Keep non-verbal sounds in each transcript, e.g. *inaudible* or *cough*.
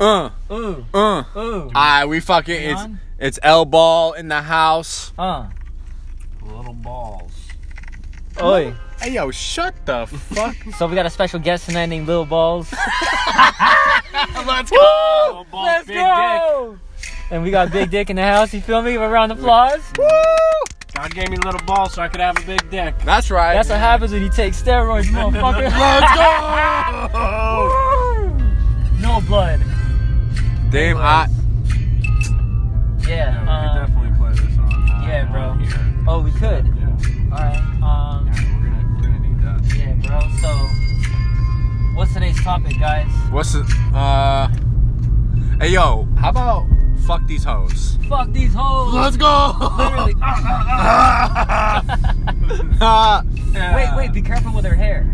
Uh, Ooh, uh. ooh. Alright, we fucking it's on? it's L ball in the house. Uh. Little balls. Oi. Hey yo, shut the fuck. Up. *laughs* So we got a special guest tonight named Lil Balls. *laughs* Let's go. Little balls, Let's big go. And we got Big Dick in the house. You feel me? Give a round of applause. Woo! dick. God gave me little balls so I could have a big dick. That's right. That's what happens when you take steroids, *laughs* motherfucker. Let's go. no blood. Damn, I Yeah. Yeah, we uh, could definitely play this on. Uh, yeah, bro. on here. oh, we could. Yeah. All right. Um. Yeah, we're gonna we're gonna need that. Yeah, bro. So, what's today's topic, guys? what's the uh Hey yo, how about fuck these hoes? Fuck these hoes. Let's go. Literally. *laughs* *laughs* wait, wait. Be careful with her hair.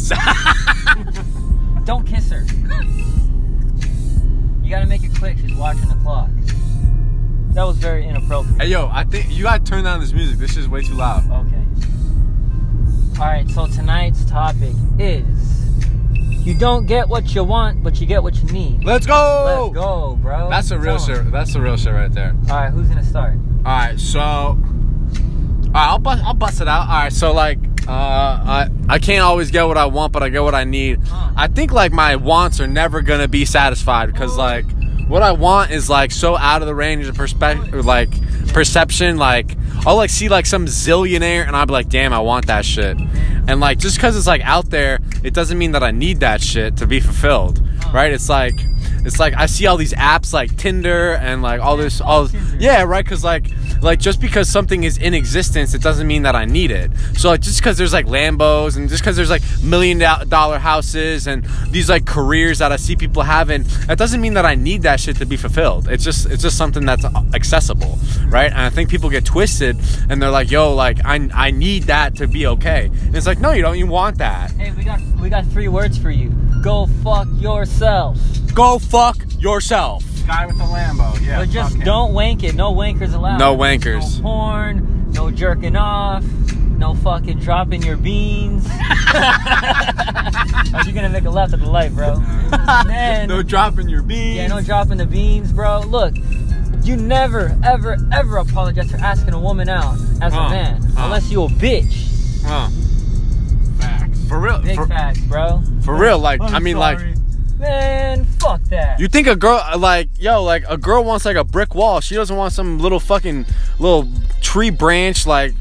*laughs* Don't kiss her. You gotta make it quick. She's watching the clock. That was very inappropriate. hey yo, I think you gotta turn down this music. This is way too loud. Okay. Alright, so tonight's topic is you don't get what you want, but you get what you need. Let's go. Let's go, bro. That's a real Tell shit. That's the real shit right there. Alright, who's gonna start? All right, so all right, I'll bust, I'll bust it out. All right, so like, uh, I I can't always get what I want, but I get what I need. Uh. I think like my wants are never gonna be satisfied because like what I want is like so out of the range of perspective, like perception. Like I'll like see like some zillionaire and I'll be like, damn, I want that shit. And like just because it's like out there, it doesn't mean that I need that shit to be fulfilled, right? It's like it's like I see all these apps like Tinder and like all this all yeah right? Because like like just because something is in existence it doesn't mean that i need it. So like just because there's like lambos and just because there's like million dollar houses and these like careers that i see people having that doesn't mean that i need that shit to be fulfilled. It's just it's just something that's accessible right? And i think people get twisted and they're like yo like i, I need that to be okay. And it's like no you don't you want that. Hey, we got we got three words for you. Go fuck yourself. Go fuck yourself Guy with the Lambo. Yeah. but just fuck don't wank it. No wankers allowed. No wankers. No porn. No jerking off. No fucking dropping your beans. *laughs* Are you gonna make a left at the light, bro? *laughs* Man. no dropping your beans Yeah, no dropping the beans, bro. Look, you never, ever, ever apologize for asking a woman out as a Uh, man, uh. unless you a bitch. Uh, Facts. for real Big for, facts, bro. for real like I'm i mean like sorry. Man, fuck that. You think a girl like yo like a girl wants like a brick wall? She doesn't want some little fucking little tree branch like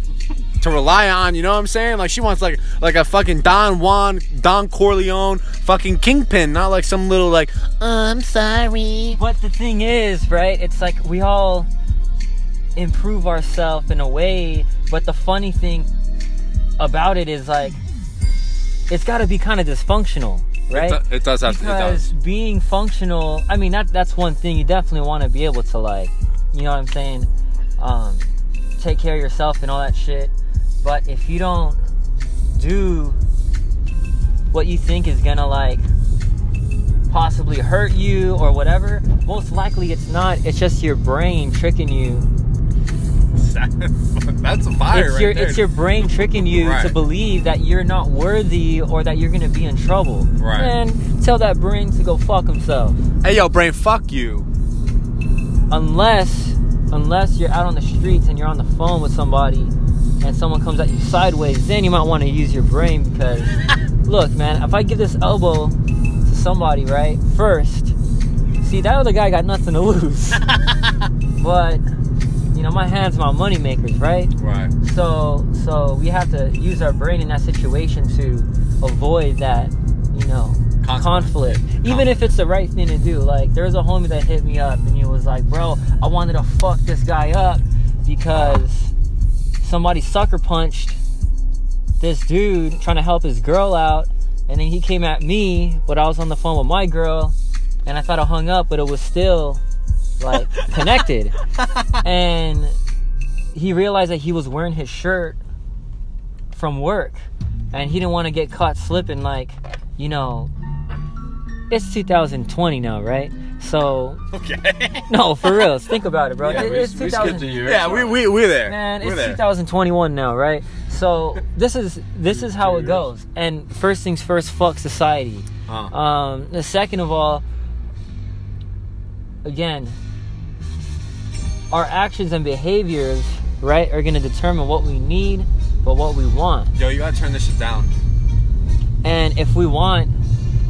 to rely on. You know what I'm saying? Like she wants like like a fucking Don Juan Don Corleone fucking kingpin, not like some little like "Uh, I'm sorry. But the thing is, right? It's like we all improve ourselves in a way, but the funny thing about it is like it's got to be kind of dysfunctional, right? It, do- it does have to. It because does. being functional i mean that that's one thing you definitely want to be able to like you know what i'm saying um take care of yourself and all that shit but if you don't do what you think is gonna like possibly hurt you or whatever most likely it's not it's just your brain tricking you *laughs* That's a fire it's right your there. it's your brain tricking you to believe that you're not worthy or that you're gonna be in trouble Right. and tell that brain to go fuck himself hey yo, brain, fuck you. unless unless you're out on the streets and you're on the phone with somebody and someone comes at you sideways then you might want to use your brain because *laughs* look man if i give this elbow to somebody right first see that other guy got nothing to lose *laughs* but you know my hands are my money makers right? Right. so so we have to use our brain in that situation to avoid that you know conflict. even if it's the right thing to do. Like there was a homie that hit me up and he was like bro i wanted to fuck this guy up because somebody sucker punched this dude trying to help his girl out and then he came at me but i was on the phone with my girl and i thought i hung up but it was still like *laughs* connected. And he realized that he was wearing his shirt from work. And he didn't want to get caught slipping like you know it's 2020 now right? So Okay. no for real think about it bro. Yeah, It- we, it's we 2000 skipped a year. yeah, we we we're there. man we're it's there. 2021 now right? So *laughs* this is this is how it goes. And first things first fuck society. Uh, um the second of all again, our actions and behaviors, right, are gonna determine what we need, but what we want. Yo, you gotta turn this shit down. And if we want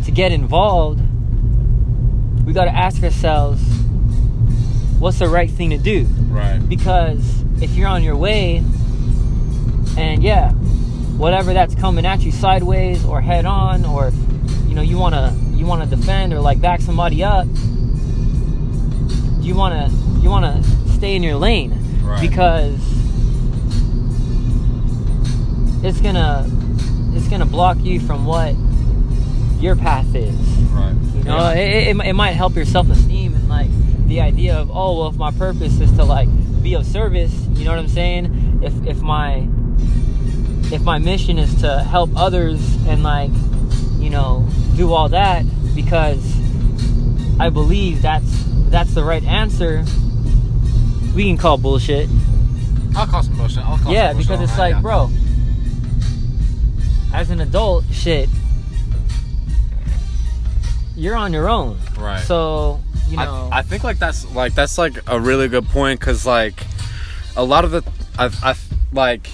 to get involved, we got to ask ourselves, what's the right thing to do? Right. Because if you're on your way, and yeah, whatever that's coming at you sideways or head on, or you know you wanna you wanna defend or like back somebody up, you wanna you wanna stay in your lane Right. because it's gonna it's gonna block you from what your path is. Right. You know, it, it, it might help your self esteem and like the idea of oh well, if my purpose is to like be of service, you know what I'm saying? If if my if my mission is to help others and like you know do all that because I believe that's that's the right answer. We can call bullshit. I'll call some bullshit. I'll call Yeah, because it's like, yeah. bro, as an adult, shit, you're on your own. Right. So, you know, I, I think like that's like that's like a really good point because like a lot of the I've, I've like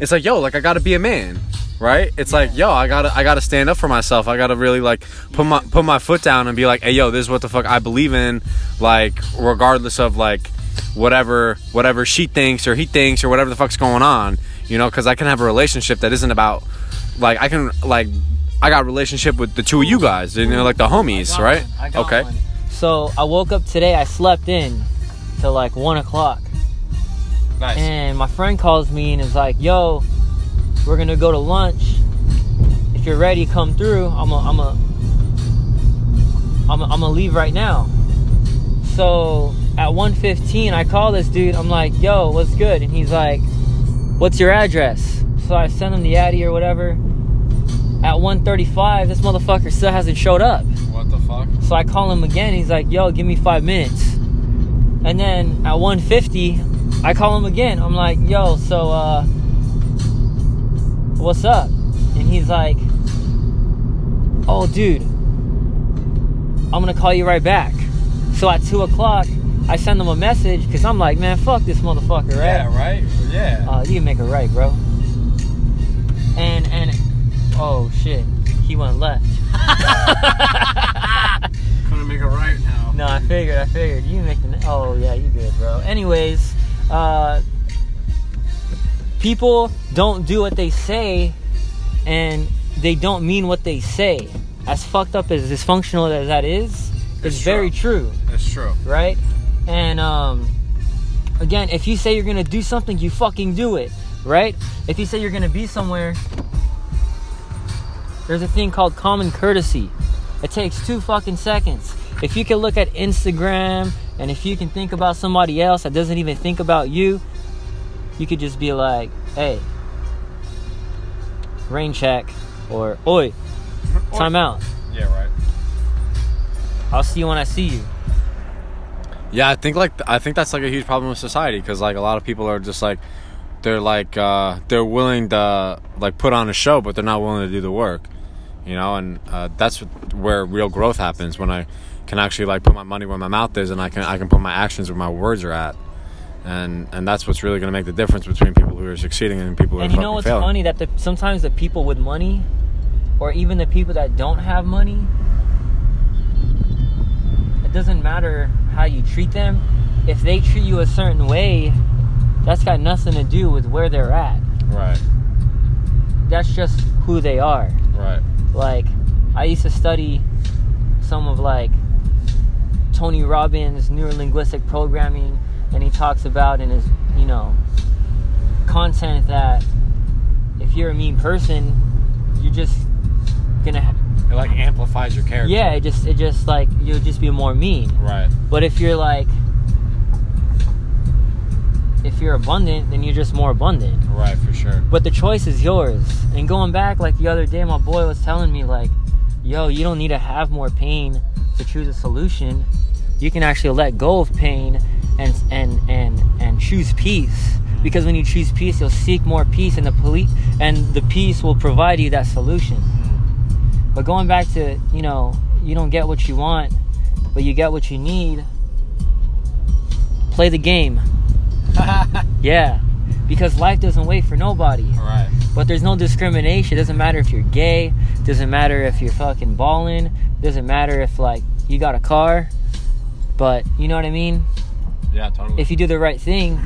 it's like yo like I gotta be a man right? It's like yo I gotta I gotta stand up for myself. I gotta really like put my put my foot down and be like hey yo this is what the fuck I believe in like regardless of like whatever whatever she thinks or he thinks or whatever the fuck's going on you know? Because I can have a relationship that isn't about like I can like I got a relationship with the two of you guys you know like the homies I got right? one, I got okay. one. So I woke up today. I slept in till like one o'clock, nice. And my friend calls me and is like, "Yo, we're gonna go to lunch. If you're ready, come through. I'm a, I'm a, I'm a, I'm gonna leave right now." So at 1:15, I call this dude. I'm like, "Yo, what's good?" And he's like, "What's your address?" So I send him the Addy or whatever. At 1:35, this motherfucker still hasn't showed up. what the fuck So I call him again. He's like, "Yo, give me five minutes." And then at 1:50, I call him again. I'm like, "Yo, so uh, what's up?" And he's like, "Oh, dude, I'm gonna call you right back." So at two o'clock, I send him a message because I'm like, "Man, fuck this motherfucker, right?" Yeah, right? Yeah. Uh, you can make it right, bro. And and oh shit, he went left. *laughs* Gonna make it right now. No, I figured, I figured. You make the. Oh, yeah, you good, bro. Anyways, uh, people don't do what they say, and they don't mean what they say. As fucked up as dysfunctional as that is, it's, It's very true, It's true. right? And um, again, if you say you're gonna do something, you fucking do it, right? If you say you're gonna be somewhere, there's a thing called common courtesy. It takes two fucking seconds. If you can look at Instagram and if you can think about somebody else that doesn't even think about you, you could just be like, hey, rain check, or oi, *laughs* time out. Yeah, right. I'll see you when I see you. Yeah, I think like I think that's like a huge problem with society because like a lot of people are just like they're like uh, they're willing to like put on a show, but they're not willing to do the work. You know, and uh, that's where real growth happens when I can actually like put my money where my mouth is, and I can I can put my actions where my words are at, and and that's what's really going to make the difference between people who are succeeding and people who are. And are you know what's failing. funny? That the, sometimes the people with money, or even the people that don't have money, it doesn't matter how you treat them. If they treat you a certain way, that's got nothing to do with where they're at. Right, That's just who they are. right, Like, I used to study some of like Tony Robbins' neurolinguistic programming, and he talks about in his, you know, content that if you're a mean person, you're just gonna, it like amplifies your character. yeah, it just, it just like you'll just be more mean. right, But if you're like, if you're abundant, then you're just more abundant. right, for sure. But the choice is yours. And going back, like the other day, my boy was telling me, like, yo, you don't need to have more pain to choose a solution. You can actually let go of pain and and and and choose peace. Because when you choose peace, you'll seek more peace, and the poli- and the peace will provide you that solution. Mm-hmm. But going back to, you know, you don't get what you want, but you get what you need. play the game. *laughs* yeah, because life doesn't wait for nobody. Right. But there's no discrimination. It doesn't matter if you're gay. it Doesn't matter if you're fucking balling. Doesn't matter if like you got a car. But you know what I mean. Yeah, totally. If you do the right thing,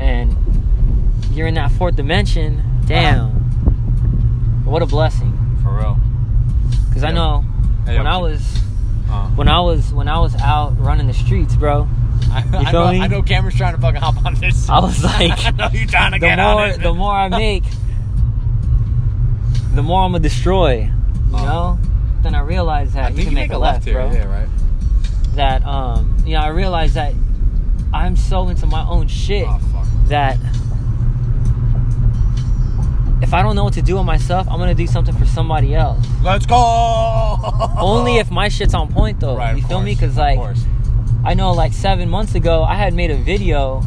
and you're in that fourth dimension, damn, what a blessing. For real. Because I know Hey, when yo, I was Uh, when I was when I was out running the streets, bro, *laughs* I, You I feel know, me? I know Cameron's trying to fucking hop on this. I was *laughs* like, I know you're trying to the get on more it. the more I make, the more I'm gonna destroy. You Uh, know. Then I realized that I you can you make, make a left, here. bro. Yeah, right. That um, you know, I realized that I'm so into my own shit Oh that if I don't know what to do with myself, I'm gonna do something for somebody else. Let's go. Only if my shit's on point, though. Right. you feel me? Because like. I know, like seven months ago, I had made a video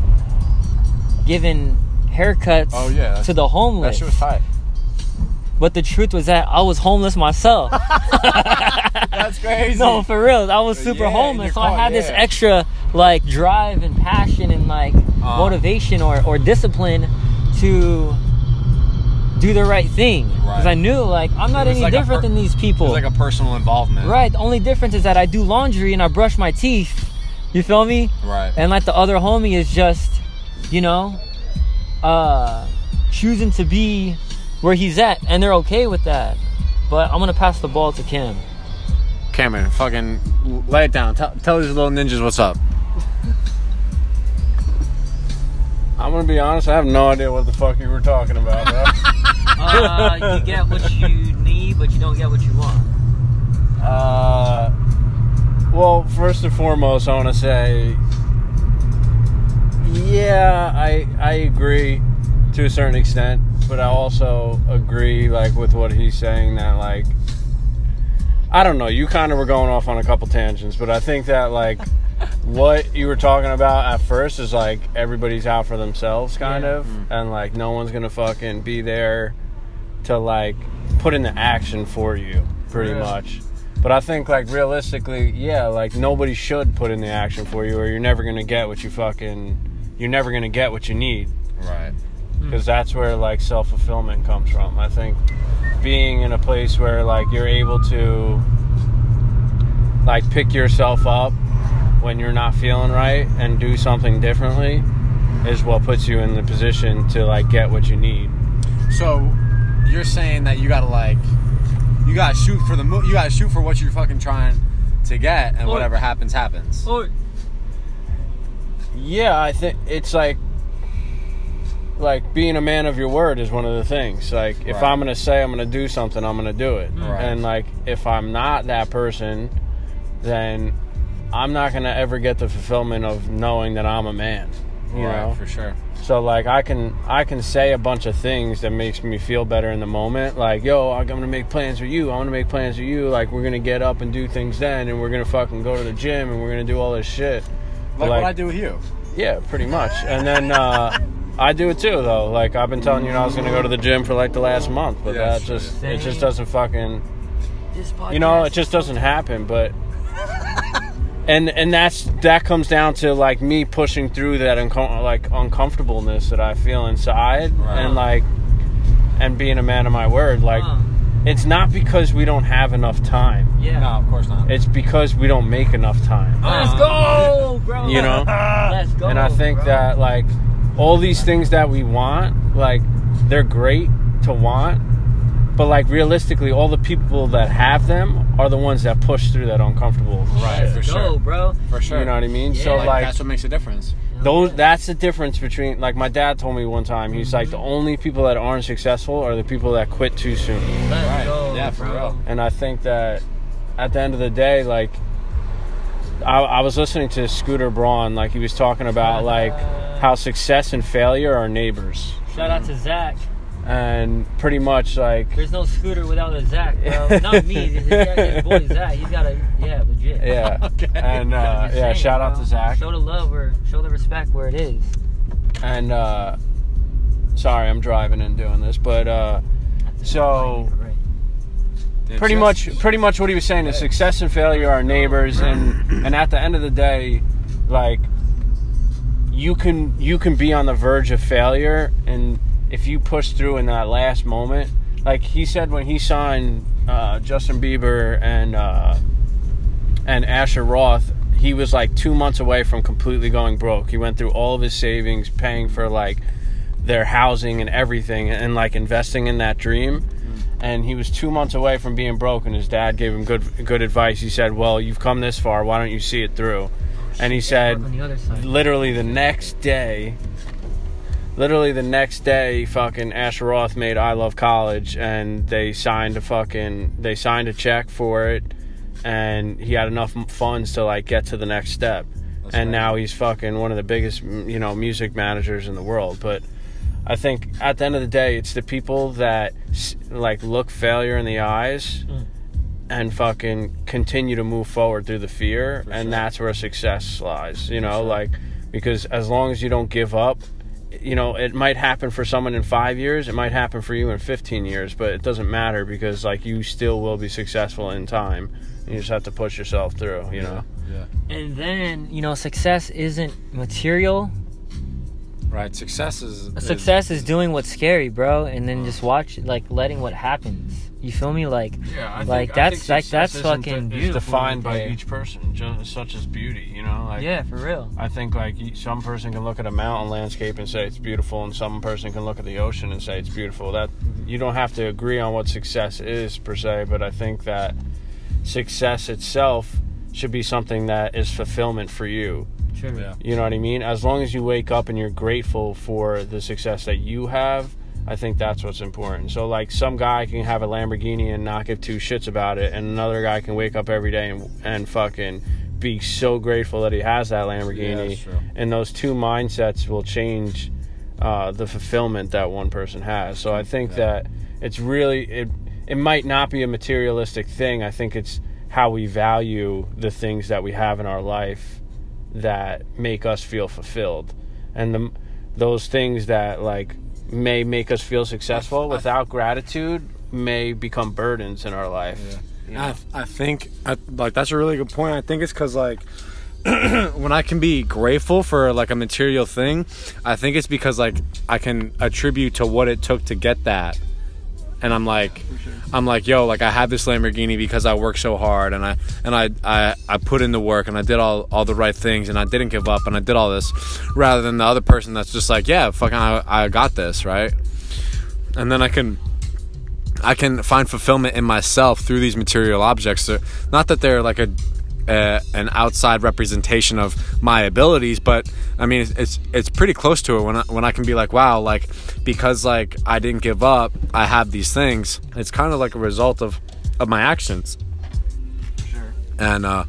giving haircuts Oh, yeah, to the homeless. that shit was tight. But the truth was that I was homeless myself. *laughs* That's crazy. no, for real. I was super Yeah, homeless. So I car, had this extra like drive and passion and like Uh. motivation or, or discipline to do the right thing. Because Right. I knew like I'm not any like different per- than these people. was like a personal involvement. right. The only difference is that I do laundry and I brush my teeth. You feel me? Right. And like the other homie is just, you know, uh choosing to be where he's at and they're okay with that. But I'm gonna pass the ball to Kim. Cameron, fucking lay it down. Tell, tell these little ninjas what's up. I'm gonna be honest. I have no idea what the fuck you were talking about, bro. *laughs* Uh, you get what you need, but you don't get what you want. uh, well, first and foremost, I want to say, yeah, I I agree to a certain extent, but I also agree like with what he's saying that like I don't know. You kind of were going off on a couple tangents, but I think that like *laughs* what you were talking about at first is like everybody's out for themselves, kind Yeah. of, mm. and like no one's gonna fucking be there to like put in the action for you, pretty Yeah. much. But I think like realistically, yeah, like nobody should put in the action for you, or you're never gonna get what you fucking, you're never gonna get what you need Right. Mm. because that's where like self fulfillment comes from. I think being in a place where like you're able to like pick yourself up when you're not feeling right and do something differently is what puts you in the position to like get what you need. So you're saying that you gotta like, you gotta shoot for the mo- you gotta shoot for what you're fucking trying to get, and Or- whatever happens, happens. Or Yeah, I think it's like like being a man of your word is one of the things. Like if Right. I'm going to say I'm going to do something, I'm going to do it. Right. And like if I'm not that person, then I'm not going to ever get the fulfillment of knowing that I'm a man. You right, know? for sure. So like I can I can say a bunch of things that makes me feel better in the moment. Like, yo, I'm gonna make plans with you. I'm gonna make plans with you. Like we're gonna get up and do things then and we're gonna fucking go to the gym and we're gonna do all this shit. But, Like, what I do with you. yeah, pretty much. And then uh, *laughs* I do it too, though. Like I've been telling you, I was going to go to the gym for like the last month, but Yeah, that sure. just it just doesn't fucking this you know it just doesn't happen. But *laughs* and and that's that comes down to like me pushing through that uncom- like uncomfortableness that I feel inside, Right. and like and being a man of my word. Like it's not because we don't have enough time. yeah. No, of course not. It's because we don't make enough time. Let's uh-huh. go, bro. You know? *laughs* Let's go. and I think bro. that like all these things that we want, like they're great to want, but like realistically, all the people that have them are the ones that push through that uncomfortable. Right, for sure. go, bro. for sure. You know what I mean? Yeah. So like, like that's what makes a difference. those that's the difference between like my dad told me one time he's like the mm-hmm. only people that aren't successful are the people that quit too soon Let's Right. go. Yeah, for bro. real. and i think that at the end of the day like I, I was listening to scooter braun like he was talking about like how success and failure are neighbors Shout out to Zach. and pretty much like There's no scooter without a Zach, bro. *laughs* Not me. His, his boy Zach. He's got a yeah, legit. yeah *laughs* Okay. and uh, yeah saying, shout out bro. to zach Show the love or show the respect where it is. and uh sorry i'm driving and doing this but uh so. It's pretty just- much pretty much what he was saying is success and failure are neighbors and and at the end of the day like you can you can be on the verge of failure and if you push through in that last moment like he said when he signed uh, Justin Bieber and uh, and Asher Roth he was like two months away from completely going broke. He went through all of his savings paying for like their housing and everything and like investing in that dream and he was two months away from being broke and his dad gave him good good advice he said well you've come this far why don't you see it through and he said on the other side. literally the next day literally the next day fucking Asher Roth made I Love College and they signed a fucking they signed a check for it and he had enough funds to like get to the next step That's and right. now he's fucking one of the biggest you know music managers in the world but I think at the end of the day it's the people that like look failure in the eyes Mm. and fucking continue to move forward through the fear For and sure. that's where success lies you know sure. like because as long as you don't give up you know it might happen for someone in five years it might happen for you in 15 years but it doesn't matter because like you still will be successful in time you just have to push yourself through you know Yeah. And then you know, success isn't material. Right. Success is, is Success is doing what's scary, bro, and then just watch, like, letting what happens. You feel me? Like, yeah Like, that's- like, that's fucking beautiful defined by each person just such as beauty you know like yeah, for real. I think like some person can look at a mountain landscape and say it's beautiful, and some person can look at the ocean and say it's beautiful. That you don't have to agree on what success is per se, but I think that success itself should be something that is fulfillment for you. True. Yeah. You know what I mean? As long as you wake up and you're grateful for the success that you have, I think that's what's important. So like some guy can have a Lamborghini and not give two shits about it, and another guy can wake up every day and, and fucking be so grateful that he has that Lamborghini. that's true. and those two mindsets will change uh, the fulfillment that one person has. So I think Yeah. that it's really it. It might not be a materialistic thing. I think it's how we value the things that we have in our life that make us feel fulfilled, and the those things that like may make us feel successful without gratitude may become burdens in our life. Yeah. You know? I, I think I, like that's a really good point. I think it's because like *clears throat* when I can be grateful for like a material thing, I think it's because like I can attribute to what it took to get that, and I'm like, I'm like, yo, like I have this Lamborghini because I worked so hard and I and I I, I put in the work and I did all all the right things and I didn't give up and I did all this, rather than the other person that's just like, yeah, fucking, I, I got this right, and then I can. I can find fulfillment in myself through these material objects. They're, not that they're like a, a an outside representation of my abilities, but I mean it's, it's it's pretty close to it when I, when I can be like, wow, like because like I didn't give up, I have these things. It's kind of like a result of of my actions, Sure. and uh,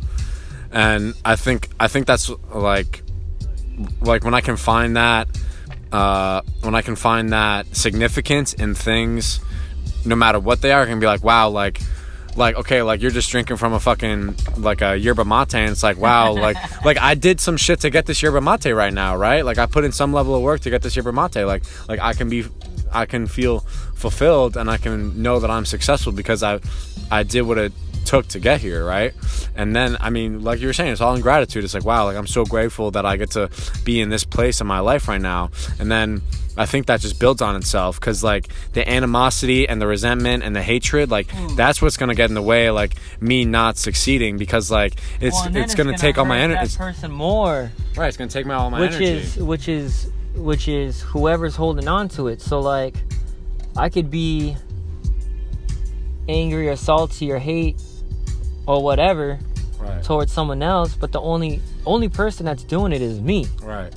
and I think I think that's like like when I can find that uh, when I can find that significance in things, no matter what they are, I can be like, wow, like, like okay, like you're just drinking from a fucking like a yerba mate, and it's like, wow, like, *laughs* like I did some shit to get this yerba mate right now, right? Like I put in some level of work to get this yerba mate, like, like I can be, I can feel fulfilled, and I can know that I'm successful because I, I did what it took to get here, right? And then, I mean, like you were saying, it's all in gratitude. It's like, wow, like I'm so grateful that I get to be in this place in my life right now. And then I think that just builds on itself because, like, the animosity and the resentment and the hatred, like, hmm. that's what's gonna get in the way, like, me not succeeding because, like, it's Well, it's, gonna, gonna take all my energy. That person more, Right, it's gonna take my all my which energy. Which is which is which is whoever's holding on to it. So like, I could be angry or salty or hate or whatever right, towards someone else, but the only only person that's doing it is me. right.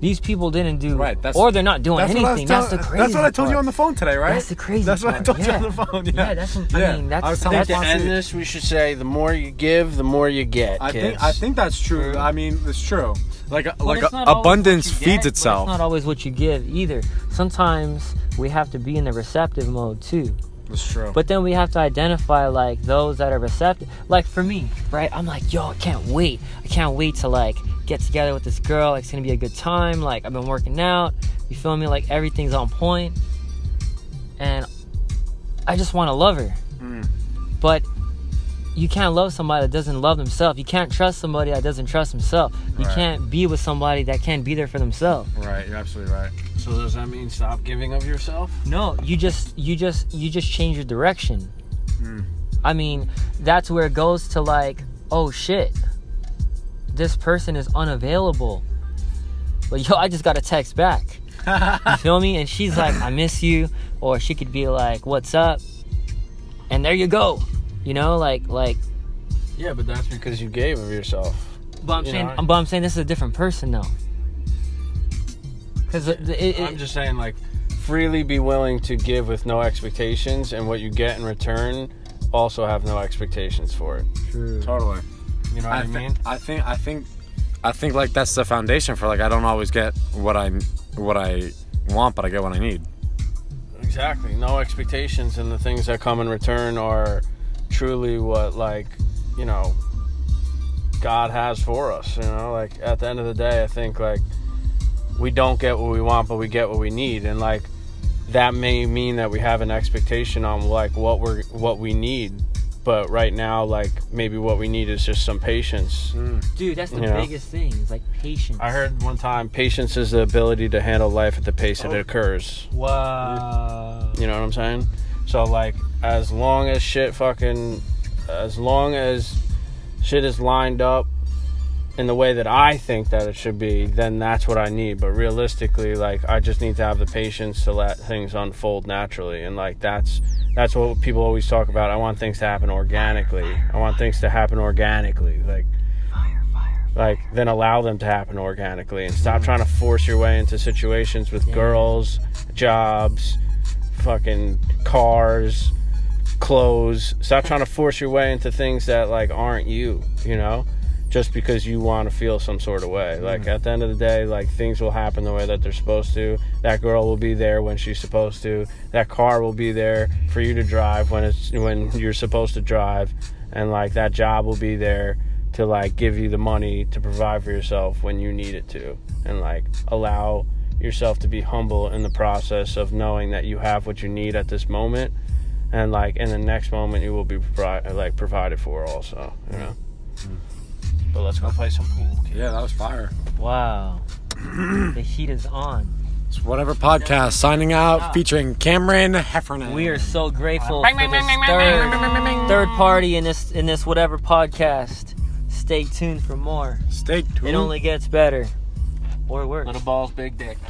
These people didn't do, Right, that's- or they're not doing That's what I was anything. That's the telling- crazy. That's what I told you on the phone today, right? That's the crazy. That's what I part, told you on the phone. Yeah, Yeah, that's. What, I Yeah. mean, that's I was I telling that's think to Fonzie- end this, we should say the more you give, the more you get. I kids. think I think that's true. I mean, it's true. Like But like it's not always abundance feeds get, itself. It's not always what you give either. Sometimes we have to be in the receptive mode too. That's true. But then we have to identify like those that are receptive. Like for me, right? I'm like, yo, I can't wait. I can't wait to like get together with this girl. Like, it's gonna be a good time. Like I've been working out. You feel me? Like everything's on point. And I just want to love her. Mm. But you can't love somebody that doesn't love themselves. You can't trust somebody that doesn't trust himself. You Right. can't be with somebody that can't be there for themselves. Right, you're absolutely right. So does that mean stop giving of yourself? No, you just you just you just change your direction. Mm. I mean, that's where it goes to like, oh shit, this person is unavailable. But yo, I just got a text back. *laughs* You feel me? And she's like, I miss you, or she could be like, What's up? And there you go. You know, like like. Yeah, but that's because you gave of yourself. But I'm You saying, know, but I'm saying this is a different person though. Because it, it, I'm just saying, like, freely be willing to give with no expectations, and what you get in return, also have no expectations for it. true. Totally. You know what I, I, thi- mean? I think I think I think like that's the foundation for like I don't always get what I what I want, but I get what I need. Exactly. No expectations, and the things that come in return are truly what, like, you know, God has for us. You know, like at the end of the day, I think like we don't get what we want, but we get what we need, and like that may mean that we have an expectation on like what we're what we need. But right now, like maybe what we need is just some patience. Mm. Dude, that's the You know? biggest thing. It's like patience. I heard one time patience is the ability to handle life at the pace that it oh. occurs. Wow. You know what I'm saying? So like as long as shit fucking as long as shit is lined up in the way that I think that it should be, then that's what I need. But realistically, like I just need to have the patience to let things unfold naturally and like that's that's what people always talk about. I want things to happen organically. I want things to happen organically. Like Fire, fire. like then allow them to happen organically and stop trying to force your way into situations with Yeah. girls, jobs, fucking cars, clothes. Stop trying to force your way into things that like aren't you, you know? Just because you want to feel some sort of way. Like mm. at the end of the day, like things will happen the way that they're supposed to. That girl will be there when she's supposed to. That car will be there for you to drive when it's when you're supposed to drive. And like that job will be there to like give you the money to provide for yourself when you need it to and like allow yourself to be humble in the process of knowing that you have what you need at this moment and like in the next moment you will be provi- like provided for also you know but let's go play some pool kid. Yeah, that was fire. Wow. *clears throat* the heat is on. It's whatever podcast signing out ah. featuring Cameron Heffernan. We are so grateful for this third, third party in this in this whatever podcast. Stay tuned for more. Stay tuned. It only gets better. Or worse. little balls big dick *laughs*